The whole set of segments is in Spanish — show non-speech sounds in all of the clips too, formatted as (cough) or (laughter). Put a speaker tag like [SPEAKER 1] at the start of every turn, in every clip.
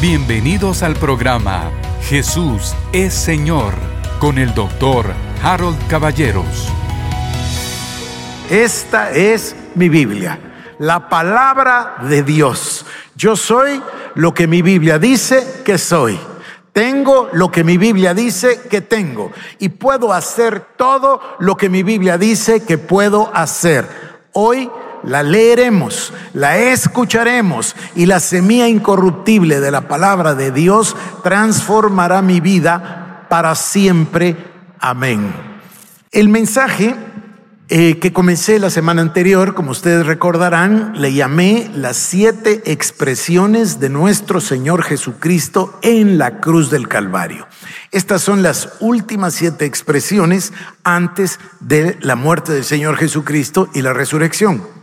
[SPEAKER 1] Bienvenidos al programa Jesús es Señor con el doctor Harold Caballeros.
[SPEAKER 2] Esta es mi Biblia, la palabra de Dios. Yo soy lo que mi Biblia dice que soy. Tengo lo que mi Biblia dice que tengo. Y puedo hacer todo lo que mi Biblia dice que puedo hacer. Hoy la leeremos, la escucharemos y la semilla incorruptible de la palabra de Dios transformará mi vida para siempre. Amén. El mensaje eh, que comencé la semana anterior, como ustedes recordarán, le llamé las siete expresiones de nuestro Señor Jesucristo en la cruz del Calvario. Estas son las últimas siete expresiones antes de la muerte del Señor Jesucristo y la resurrección.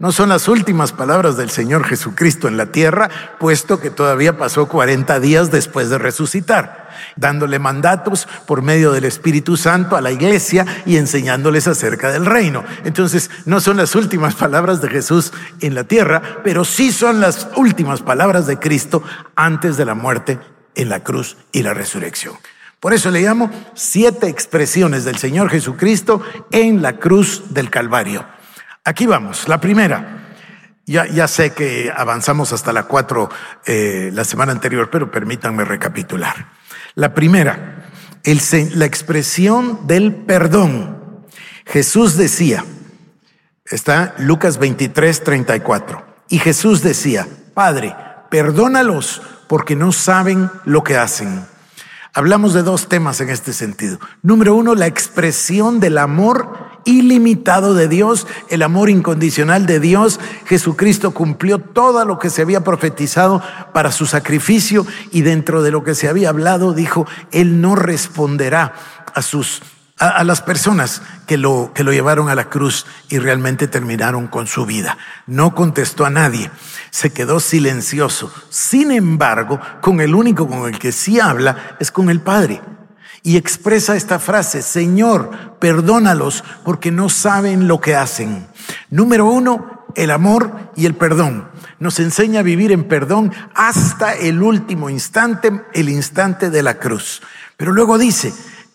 [SPEAKER 2] No son las últimas palabras del Señor Jesucristo en la tierra, puesto que todavía pasó 40 días después de resucitar, dándole mandatos por medio del Espíritu Santo a la iglesia y enseñándoles acerca del reino. Entonces, no son las últimas palabras de Jesús en la tierra, pero sí son las últimas palabras de Cristo antes de la muerte en la cruz y la resurrección. Por eso le llamo siete expresiones del Señor Jesucristo en la cruz del Calvario. Aquí vamos, la primera. Ya, ya sé que avanzamos hasta la cuatro eh, la semana anterior, pero permítanme recapitular. La primera, la expresión del perdón. Jesús decía, está Lucas 23, 34, y Jesús decía, Padre, perdónalos porque no saben lo que hacen. Hablamos de dos temas en este sentido. Número uno, la expresión del amor ilimitado de Dios, el amor incondicional de Dios. Jesucristo cumplió todo lo que se había profetizado para su sacrificio y dentro de lo que se había hablado dijo, Él no responderá a sus a, las personas que lo, que lo llevaron a la cruz y realmente terminaron con su vida. No contestó a nadie, se quedó silencioso. Sin embargo, con el único con el que sí habla es con el Padre y expresa esta frase, Señor, perdónalos porque no saben lo que hacen. Número uno, el amor y el perdón. Nos enseña a vivir en perdón hasta el último instante, el instante de la cruz. Pero luego dice,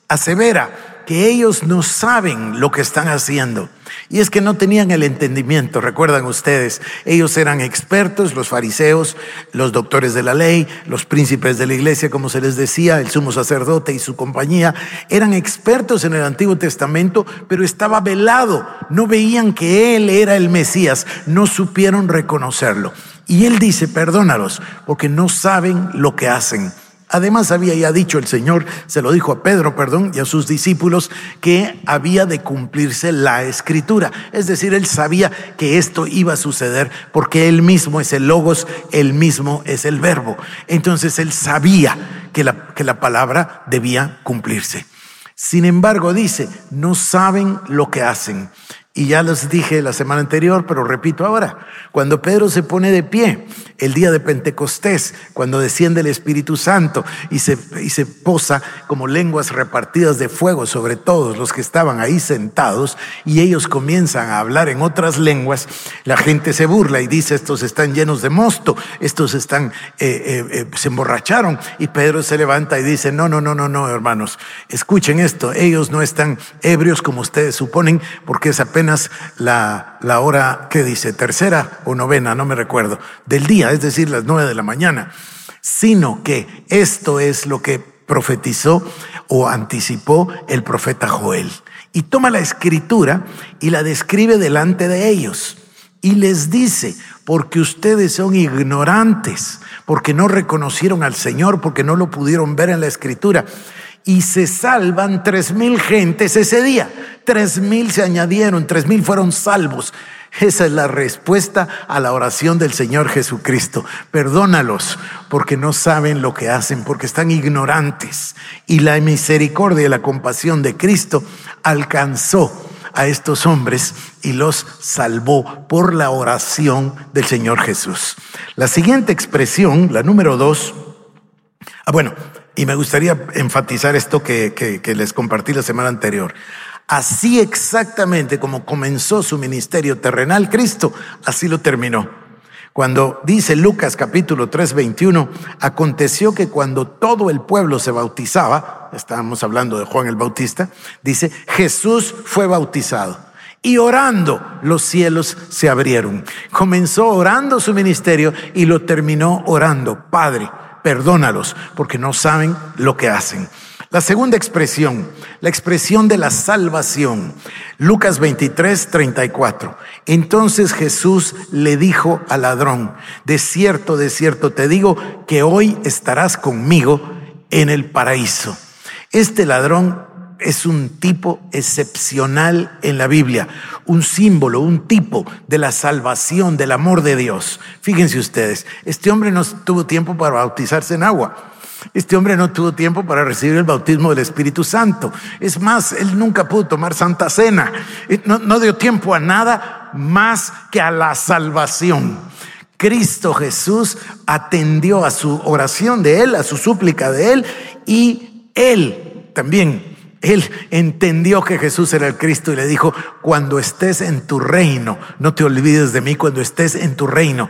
[SPEAKER 2] asevera, que ellos no saben lo que están haciendo. Y es que no tenían el entendimiento, recuerdan ustedes, ellos eran expertos, los fariseos, los doctores de la ley, los príncipes de la iglesia, como se les decía, el sumo sacerdote y su compañía, eran expertos en el Antiguo Testamento, pero estaba velado, no veían que Él era el Mesías, no supieron reconocerlo. Y Él dice, perdónalos, porque no saben lo que hacen. Además había ya dicho el Señor, se lo dijo a Pedro, perdón, y a sus discípulos, que había de cumplirse la escritura. Es decir, él sabía que esto iba a suceder porque él mismo es el logos, él mismo es el verbo. Entonces él sabía que la, que la palabra debía cumplirse. Sin embargo, dice, no saben lo que hacen. Y ya les dije la semana anterior, pero repito ahora, cuando Pedro se pone de pie el día de Pentecostés, cuando desciende el Espíritu Santo y se, y se posa como lenguas repartidas de fuego sobre todos los que estaban ahí sentados y ellos comienzan a hablar en otras lenguas, la gente se burla y dice, estos están llenos de mosto, estos están, eh, eh, eh, se emborracharon y Pedro se levanta y dice, no, no, no, no, no, hermanos, escuchen esto, ellos no están ebrios como ustedes suponen porque es apenas la, la hora, ¿qué dice? Tercera o novena, no me recuerdo, del día, es decir, las nueve de la mañana, sino que esto es lo que profetizó o anticipó el profeta Joel. Y toma la escritura y la describe delante de ellos. Y les dice, porque ustedes son ignorantes, porque no reconocieron al Señor, porque no lo pudieron ver en la escritura y se salvan tres mil gentes ese día. Tres mil se añadieron, tres mil fueron salvos. Esa es la respuesta a la oración del Señor Jesucristo. Perdónalos porque no saben lo que hacen, porque están ignorantes. Y la misericordia y la compasión de Cristo alcanzó a estos hombres y los salvó por la oración del Señor Jesús. La siguiente expresión, la número dos, ah, bueno, y me gustaría enfatizar esto que, les compartí la semana anterior. Así exactamente como comenzó su ministerio terrenal Cristo, así lo terminó. Cuando dice Lucas capítulo 3, 21, aconteció que cuando todo el pueblo se bautizaba, estábamos hablando de Juan el Bautista, dice, Jesús fue bautizado. Y orando, los cielos se abrieron. Comenzó orando su ministerio y lo terminó orando. Padre, perdónalos porque no saben lo que hacen. La segunda expresión, la expresión de la salvación. Lucas 23, 34. Entonces Jesús le dijo al ladrón, de cierto, de cierto te digo que hoy estarás conmigo en el paraíso. Este ladrón es un tipo excepcional en la Biblia, un símbolo, un tipo de la salvación, del amor de Dios. Fíjense ustedes, este hombre no tuvo tiempo para bautizarse en agua. Este hombre no tuvo tiempo para recibir el bautismo del Espíritu Santo. Es más, él nunca pudo tomar santa cena. No, no dio tiempo a nada más que a la salvación. Cristo Jesús atendió a su oración de él, a su súplica de él, y él también él entendió que Jesús era el Cristo y le dijo, cuando estés en tu reino, no te olvides de mí cuando estés en tu reino.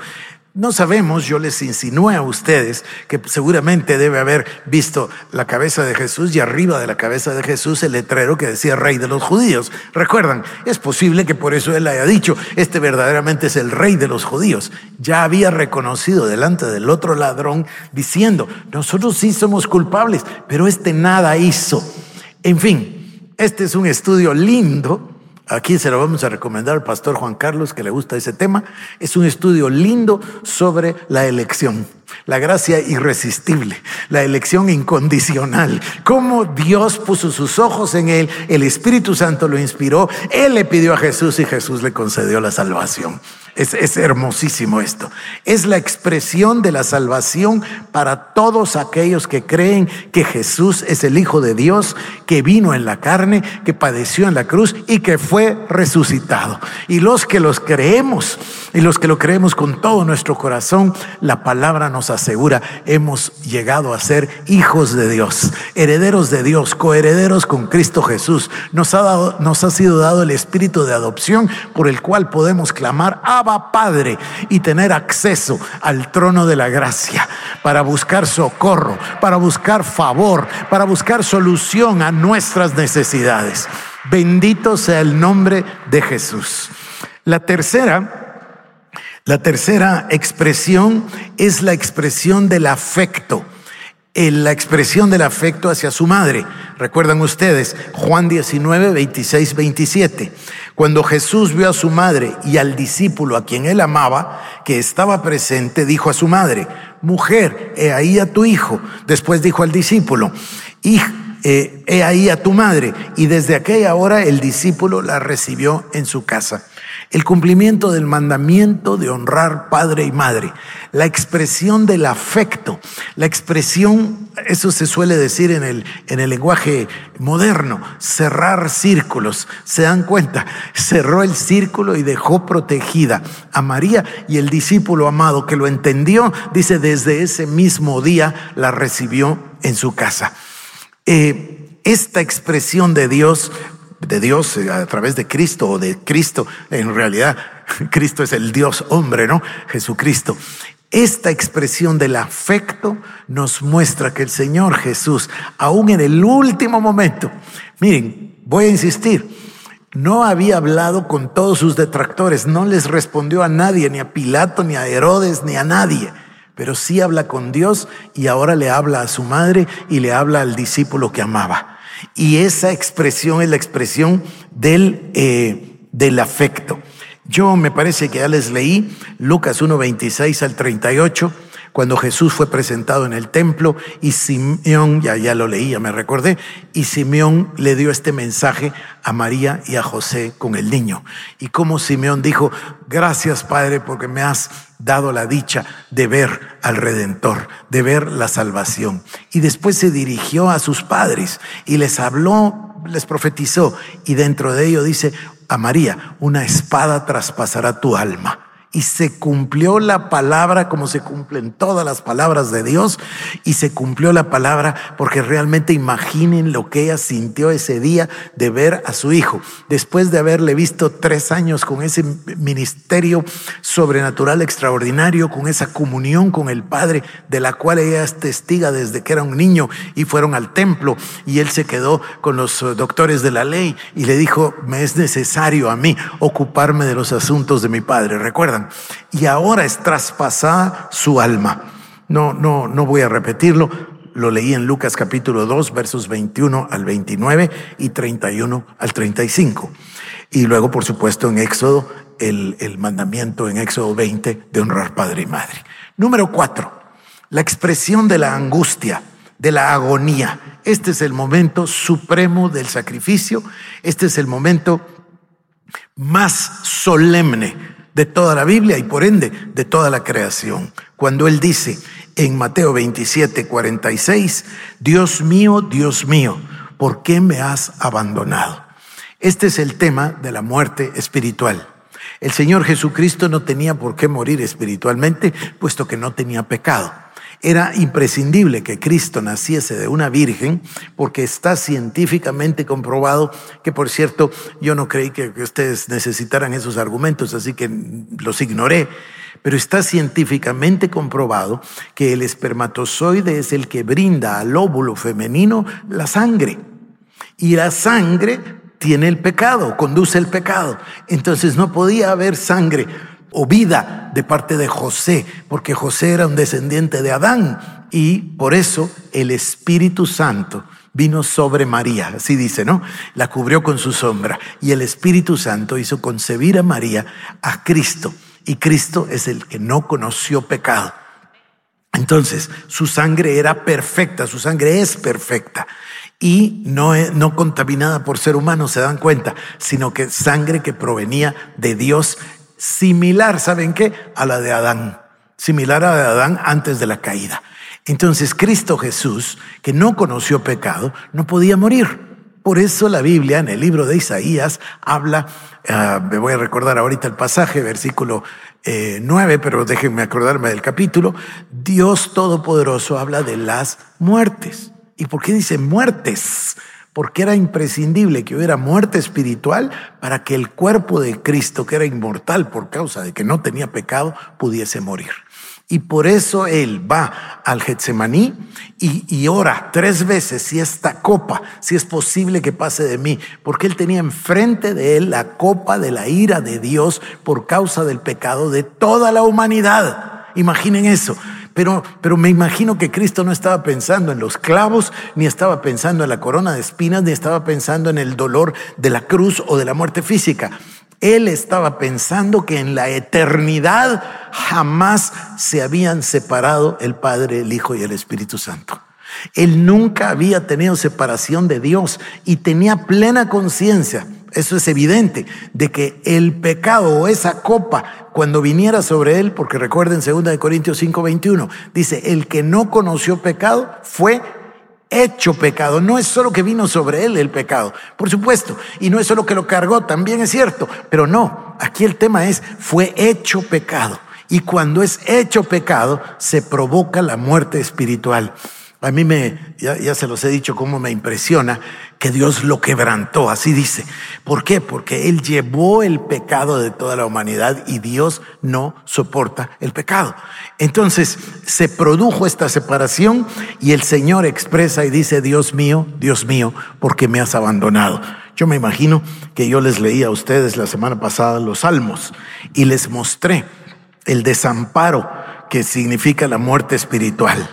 [SPEAKER 2] No sabemos, yo les insinué a ustedes que seguramente debe haber visto la cabeza de Jesús y arriba de la cabeza de Jesús el letrero que decía rey de los judíos. Recuerdan, es posible que por eso él haya dicho, este verdaderamente es el rey de los judíos. Ya había reconocido delante del otro ladrón diciendo, nosotros sí somos culpables, pero este nada hizo. En fin, este es un estudio lindo Aquí se lo vamos a recomendar al pastor Juan Carlos, que le gusta ese tema. Es un estudio lindo sobre la elección, la gracia irresistible, la elección incondicional. Cómo Dios puso sus ojos en él, el Espíritu Santo lo inspiró, él le pidió a Jesús y Jesús le concedió la salvación. Es, hermosísimo esto. Es la expresión de la salvación para todos aquellos que creen que Jesús es el Hijo de Dios, que vino en la carne, que padeció en la cruz y que fue resucitado. Y los que los creemos y los que lo creemos con todo nuestro corazón, la palabra nos asegura, hemos llegado a ser hijos de Dios, herederos de Dios, coherederos con Cristo Jesús. Nos ha, dado, nos ha sido dado el espíritu de adopción por el cual podemos clamar a Padre y tener acceso al trono de la gracia para buscar socorro, para buscar favor, para buscar solución a nuestras necesidades. Bendito sea el nombre de Jesús. La tercera la tercera expresión es la expresión del afecto la expresión del afecto hacia su madre. Recuerdan ustedes Juan 19, 26, 27. Cuando Jesús vio a su madre y al discípulo a quien él amaba, que estaba presente, dijo a su madre, mujer, he ahí a tu hijo. Después dijo al discípulo, eh, he ahí a tu madre. Y desde aquella hora el discípulo la recibió en su casa el cumplimiento del mandamiento de honrar padre y madre, la expresión del afecto, la expresión, eso se suele decir en el, en el lenguaje moderno, cerrar círculos. ¿Se dan cuenta? Cerró el círculo y dejó protegida a María y el discípulo amado que lo entendió, dice, desde ese mismo día la recibió en su casa. Eh, esta expresión de Dios de Dios eh, a través de Cristo o de Cristo. En realidad, (laughs) Cristo es el Dios hombre, ¿no? Jesucristo. Esta expresión del afecto nos muestra que el Señor Jesús, aún en el último momento, miren, voy a insistir, no había hablado con todos sus detractores, no les respondió a nadie, ni a Pilato, ni a Herodes, ni a nadie, pero sí habla con Dios y ahora le habla a su madre y le habla al discípulo que amaba. Y esa expresión es la expresión del, eh, del afecto. Yo me parece que ya les leí Lucas 1, 26 al 38, cuando Jesús fue presentado en el templo y Simeón, ya, ya lo leí, ya me recordé, y Simeón le dio este mensaje a María y a José con el niño. Y como Simeón dijo, gracias Padre porque me has dado la dicha de ver al Redentor, de ver la salvación. Y después se dirigió a sus padres y les habló, les profetizó, y dentro de ello dice, a María, una espada traspasará tu alma y se cumplió la palabra como se cumplen todas las palabras de Dios y se cumplió la palabra porque realmente imaginen lo que ella sintió ese día de ver a su hijo, después de haberle visto tres años con ese ministerio sobrenatural extraordinario, con esa comunión con el Padre de la cual ella es testiga desde que era un niño y fueron al templo y él se quedó con los eh, doctores de la ley y le dijo, me es necesario a mí ocuparme de los asuntos de mi Padre, ¿recuerdan? Y ahora es traspasada su alma. No, no, no voy a repetirlo. Lo leí en Lucas capítulo 2, versos 21 al 29 y 31 al 35. Y luego, por supuesto, en Éxodo, el, el mandamiento en Éxodo 20 de honrar padre y madre. Número 4, la expresión de la angustia, de la agonía. Este es el momento supremo del sacrificio. Este es el momento más solemne de toda la Biblia y por ende de toda la creación. Cuando Él dice en Mateo 27, 46, Dios mío, Dios mío, ¿por qué me has abandonado? Este es el tema de la muerte espiritual. El Señor Jesucristo no tenía por qué morir espiritualmente, puesto que no tenía pecado. Era imprescindible que Cristo naciese de una virgen porque está científicamente comprobado que, por cierto, yo no creí que, ustedes necesitaran esos argumentos, así que los ignoré. Pero está científicamente comprobado que el espermatozoide es el que brinda al óvulo femenino la sangre. Y la sangre tiene el pecado, conduce el pecado. Entonces no podía haber sangre o vida de parte de José, porque José era un descendiente de Adán y por eso el Espíritu Santo vino sobre María, así dice, ¿no? La cubrió con su sombra y el Espíritu Santo hizo concebir a María a Cristo y Cristo es el que no conoció pecado. Entonces, su sangre era perfecta, su sangre es perfecta y no, no contaminada por ser humano, se dan cuenta, sino que sangre que provenía de Dios similar, ¿saben qué? A la de Adán, similar a la de Adán antes de la caída. Entonces Cristo Jesús, que no conoció pecado, no podía morir. Por eso la Biblia en el libro de Isaías habla, ah, me voy a recordar ahorita el pasaje, versículo 9, eh, pero déjenme acordarme del capítulo, Dios Todopoderoso habla de las muertes. ¿Y por qué dice muertes? Porque era imprescindible que hubiera muerte espiritual para que el cuerpo de Cristo, que era inmortal por causa de que no tenía pecado, pudiese morir. Y por eso él va al Getsemaní y, y, ora tres veces si esta copa, si es posible que pase de mí, porque él tenía enfrente de él la copa de la ira de Dios por causa del pecado de toda la humanidad. Imaginen eso. Pero, pero me imagino que Cristo no estaba pensando en los clavos, ni estaba pensando en la corona de espinas, ni estaba pensando en el dolor de la cruz o de la muerte física. Él estaba pensando que en la eternidad jamás se habían separado el Padre, el Hijo y el Espíritu Santo. Él nunca había tenido separación de Dios y tenía plena conciencia eso es evidente, de que el pecado o esa copa, cuando viniera sobre él, porque recuerden 2 Corintios 5, 21, dice, el que no conoció pecado fue hecho pecado. No es solo que vino sobre él el pecado, por supuesto, y no es solo que lo cargó, también es cierto, pero no, aquí el tema es, fue hecho pecado. Y cuando es hecho pecado, se provoca la muerte espiritual. A mí me, ya, se los he dicho cómo me impresiona que Dios lo quebrantó, así dice. ¿Por qué? Porque Él llevó el pecado de toda la humanidad y Dios no soporta el pecado. Entonces se produjo esta separación y el Señor expresa y dice, Dios mío, Dios mío, ¿por qué me has abandonado? Yo me imagino que yo les leí a ustedes la semana pasada los salmos y les mostré el desamparo que significa la muerte espiritual.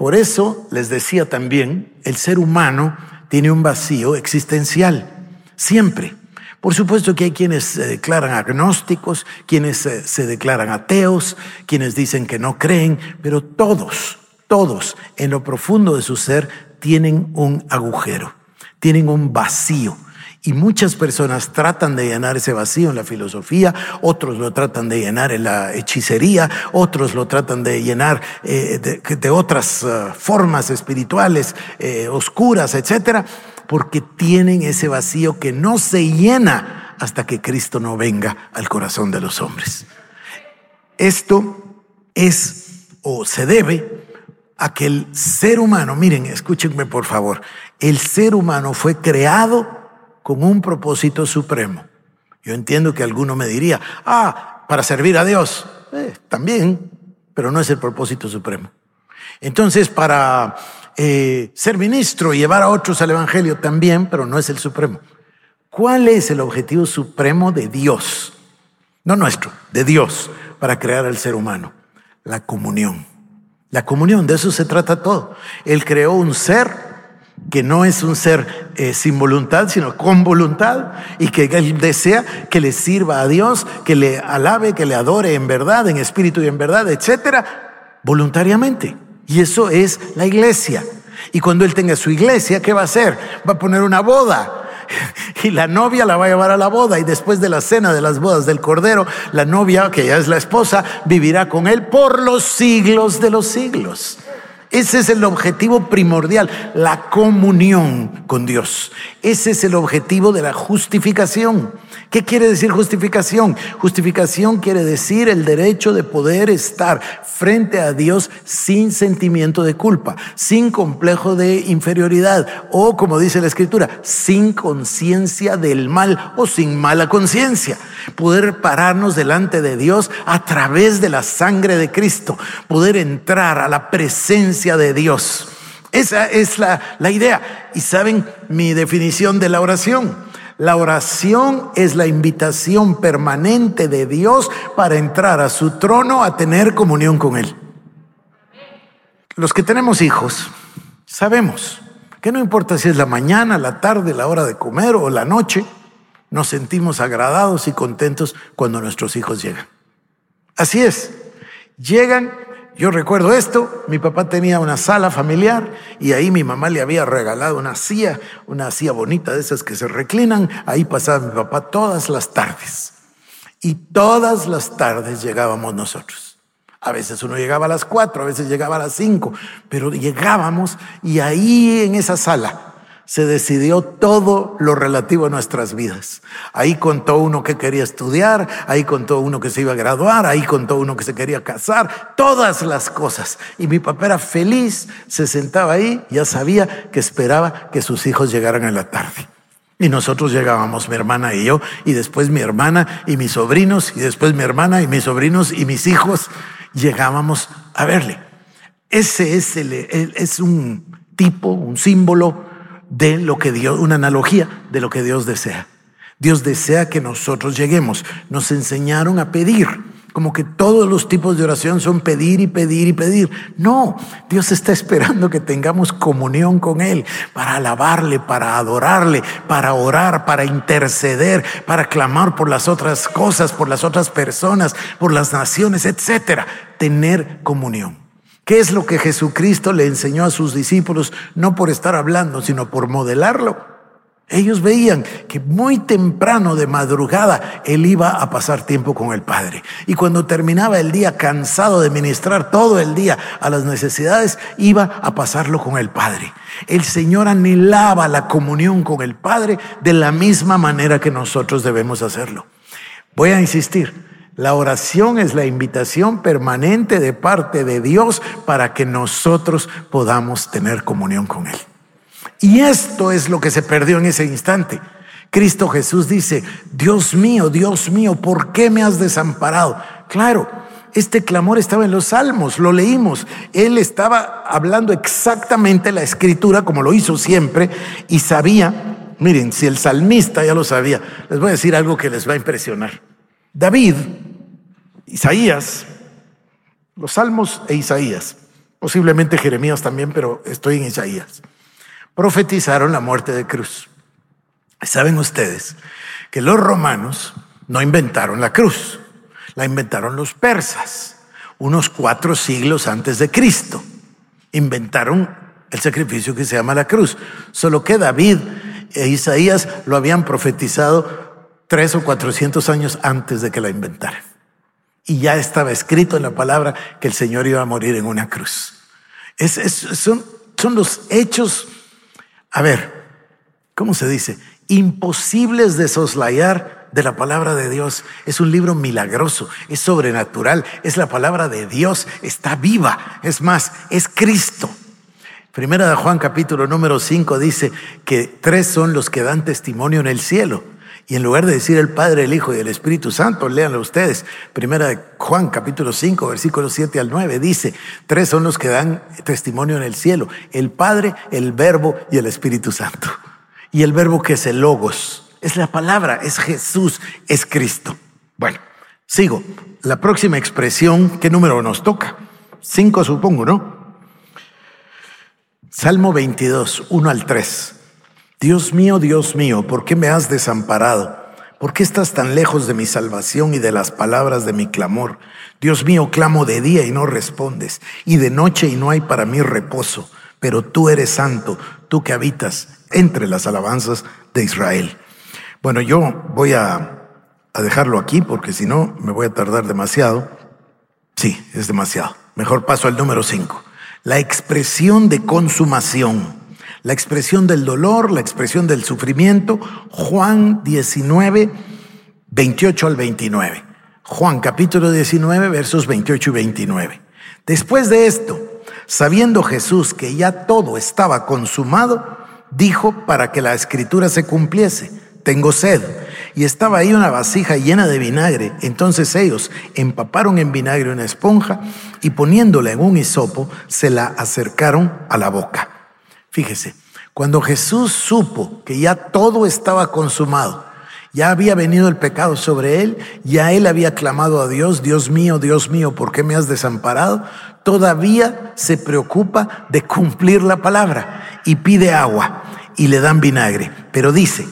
[SPEAKER 2] Por eso les decía también, el ser humano tiene un vacío existencial, siempre. Por supuesto que hay quienes se declaran agnósticos, quienes se, declaran ateos, quienes dicen que no creen, pero todos, todos en lo profundo de su ser tienen un agujero, tienen un vacío y muchas personas tratan de llenar ese vacío en la filosofía, otros lo tratan de llenar en la hechicería, otros lo tratan de llenar eh, de, otras eh, formas espirituales, eh, oscuras, etcétera, porque tienen ese vacío que no se llena hasta que Cristo no venga al corazón de los hombres. Esto es o se debe a que el ser humano, miren, escúchenme por favor, el ser humano fue creado con un propósito supremo. Yo entiendo que alguno me diría, ah, para servir a Dios. Eh, también, pero no es el propósito supremo. Entonces, para eh, ser ministro y llevar a otros al Evangelio también, pero no es el supremo. ¿Cuál es el objetivo supremo de Dios? No nuestro, de Dios, para crear al ser humano. La comunión. La comunión, de eso se trata todo. Él creó un ser que no es un ser eh, sin voluntad, sino con voluntad, y que Él desea que le sirva a Dios, que le alabe, que le adore en verdad, en espíritu y en verdad, etcétera, voluntariamente. Y eso es la iglesia. Y cuando Él tenga su iglesia, ¿qué va a hacer? Va a poner una boda. (laughs) Y la novia la va a llevar a la boda y después de la cena de las bodas del Cordero, la novia, que ya es la esposa, vivirá con él por los siglos de los siglos. Ese es el objetivo primordial, la comunión con Dios. Ese es el objetivo de la justificación. ¿Qué quiere decir justificación? Justificación quiere decir el derecho de poder estar frente a Dios sin sentimiento de culpa, sin complejo de inferioridad o, como dice la Escritura, sin conciencia del mal o sin mala conciencia. Poder pararnos delante de Dios a través de la sangre de Cristo, poder entrar a la presencia de Dios. Esa es la, la idea. Y saben mi definición de la oración. La oración es la invitación permanente de Dios para entrar a su trono a tener comunión con Él. Los que tenemos hijos sabemos que no importa si es la mañana, la tarde, la hora de comer o la noche, nos sentimos agradados y contentos cuando nuestros hijos llegan. Así es, llegan yo recuerdo esto, mi papá tenía una sala familiar y ahí mi mamá le había regalado una silla, una silla bonita de esas que se reclinan, ahí pasaba mi papá todas las tardes. Y todas las tardes llegábamos nosotros. A veces uno llegaba a las cuatro, a veces llegaba a las cinco, pero llegábamos y ahí en esa sala se decidió todo lo relativo a nuestras vidas. Ahí contó uno que quería estudiar, ahí contó uno que se iba a graduar, ahí contó uno que se quería casar, todas las cosas. Y mi papá era feliz, se sentaba ahí, ya sabía que esperaba que sus hijos llegaran en la tarde. Y nosotros llegábamos, mi hermana y yo, y después mi hermana y mis sobrinos, y después mi hermana y mis sobrinos y mis hijos, llegábamos a verle. Ese es, un tipo, un símbolo de lo que Dios, una analogía de lo que Dios desea. Dios desea que nosotros lleguemos. Nos enseñaron a pedir, como que todos los tipos de oración son pedir y pedir y pedir. No, Dios está esperando que tengamos comunión con Él para alabarle, para adorarle, para orar, para interceder, para clamar por las otras cosas, por las otras personas, por las naciones, etcétera. Tener comunión. ¿Qué es lo que Jesucristo le enseñó a sus discípulos? No por estar hablando, sino por modelarlo. Ellos veían que muy temprano de madrugada él iba a pasar tiempo con el Padre. Y cuando terminaba el día cansado de ministrar todo el día a las necesidades, iba a pasarlo con el Padre. El Señor anhelaba la comunión con el Padre de la misma manera que nosotros debemos hacerlo. Voy a insistir, la oración es la invitación permanente de parte de Dios para que nosotros podamos tener comunión con Él. Y esto es lo que se perdió en ese instante. Cristo Jesús dice, Dios mío, Dios mío, ¿por qué me has desamparado? Claro, este clamor estaba en los salmos, lo leímos. Él estaba hablando exactamente la escritura como lo hizo siempre y sabía, miren, si el salmista ya lo sabía, les voy a decir algo que les va a impresionar. David Isaías, los Salmos e Isaías, posiblemente Jeremías también, pero estoy en Isaías, profetizaron la muerte de cruz. Saben ustedes que los romanos no inventaron la cruz, la inventaron los persas, unos cuatro siglos antes de Cristo. Inventaron el sacrificio que se llama la cruz, solo que David e Isaías lo habían profetizado tres o cuatrocientos años antes de que la inventaran. Y ya estaba escrito en la palabra que el Señor iba a morir en una cruz. son, son los hechos, a ver, ¿cómo se dice? imposibles de soslayar de la palabra de Dios. Es un libro milagroso, es sobrenatural, es la palabra de Dios, está viva. Es más, es Cristo. Primera de Juan capítulo número 5 dice que tres son los que dan testimonio en el cielo. Y en lugar de decir el Padre, el Hijo y el Espíritu Santo, léanlo ustedes. Primera de Juan capítulo 5, versículos 7 al 9 dice, tres son los que dan testimonio en el cielo, el Padre, el Verbo y el Espíritu Santo. Y el verbo que es el logos, es la palabra, es Jesús, es Cristo. Bueno, sigo. La próxima expresión, ¿qué número nos toca? Cinco supongo, ¿no? Salmo 22, 1 al 3. Dios mío, Dios mío, ¿por qué me has desamparado? ¿Por qué estás tan lejos de mi salvación y de las palabras de mi clamor? Dios mío, clamo de día y no respondes, y de noche y no hay para mí reposo. Pero tú eres santo, tú que habitas entre las alabanzas de Israel. Bueno, yo voy a, dejarlo aquí porque si no me voy a tardar demasiado. Sí, es demasiado. Mejor paso al número 5. La expresión de consumación. La expresión del dolor, la expresión del sufrimiento. Juan 19, 28 al 29. Juan capítulo 19, versos 28 y 29. Después de esto, sabiendo Jesús que ya todo estaba consumado, dijo para que la escritura se cumpliese, tengo sed. Y estaba ahí una vasija llena de vinagre. Entonces ellos empaparon en vinagre una esponja y poniéndola en un hisopo, se la acercaron a la boca. Fíjese, cuando Jesús supo que ya todo estaba consumado, ya había venido el pecado sobre él, ya él había clamado a Dios, Dios mío, Dios mío, ¿por qué me has desamparado? Todavía se preocupa de cumplir la palabra y pide agua y le dan vinagre. Pero dice,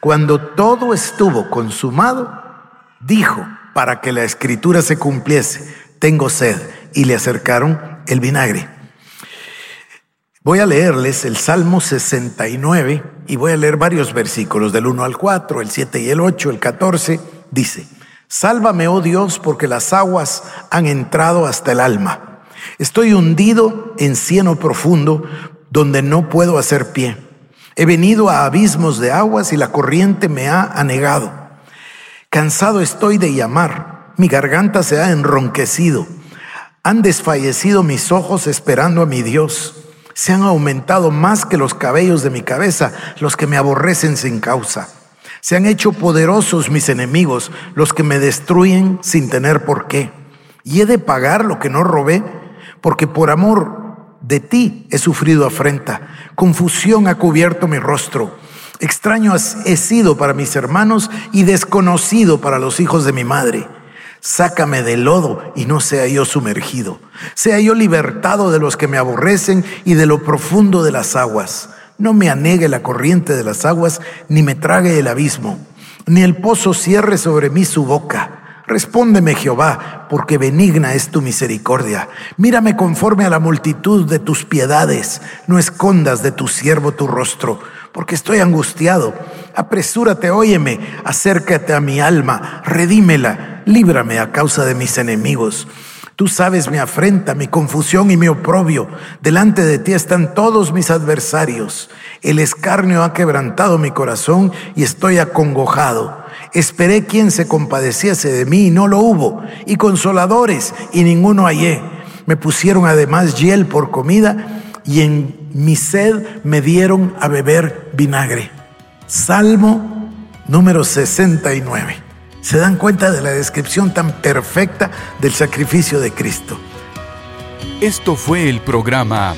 [SPEAKER 2] cuando todo estuvo consumado, dijo, para que la escritura se cumpliese, tengo sed, y le acercaron el vinagre. Voy a leerles el Salmo 69 y voy a leer varios versículos del 1 al 4, el 7 y el 8, el 14. Dice, Sálvame, oh Dios, porque las aguas han entrado hasta el alma. Estoy hundido en cieno profundo donde no puedo hacer pie. He venido a abismos de aguas y la corriente me ha anegado. Cansado estoy de llamar, mi garganta se ha enronquecido. Han desfallecido mis ojos esperando a mi Dios se han aumentado más que los cabellos de mi cabeza, los que me aborrecen sin causa. Se han hecho poderosos mis enemigos, los que me destruyen sin tener por qué. Y he de pagar lo que no robé, porque por amor de ti he sufrido afrenta. Confusión ha cubierto mi rostro. Extraño he sido para mis hermanos y desconocido para los hijos de mi madre. Sácame del lodo y no sea yo sumergido. Sea yo libertado de los que me aborrecen y de lo profundo de las aguas. No me anegue la corriente de las aguas, ni me trague el abismo, ni el pozo cierre sobre mí su boca. Respóndeme Jehová, porque benigna es tu misericordia. Mírame conforme a la multitud de tus piedades. No escondas de tu siervo tu rostro porque estoy angustiado. Apresúrate, óyeme, acércate a mi alma, redímela, líbrame a causa de mis enemigos. Tú sabes mi afrenta, mi confusión y mi oprobio. Delante de ti están todos mis adversarios. El escarnio ha quebrantado mi corazón y estoy acongojado. Esperé quien se compadeciese de mí y no lo hubo, y consoladores y ninguno hallé. Me pusieron además hiel por comida y en mi sed me dieron a beber vinagre. Salmo número 69. ¿Se dan cuenta de la descripción tan perfecta del sacrificio de Cristo?
[SPEAKER 1] Esto fue el programa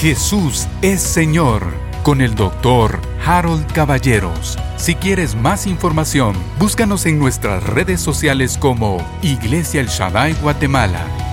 [SPEAKER 1] Jesús es Señor con el doctor Harold Caballeros. Si quieres más información, búscanos en nuestras redes sociales como Iglesia El Shaddai Guatemala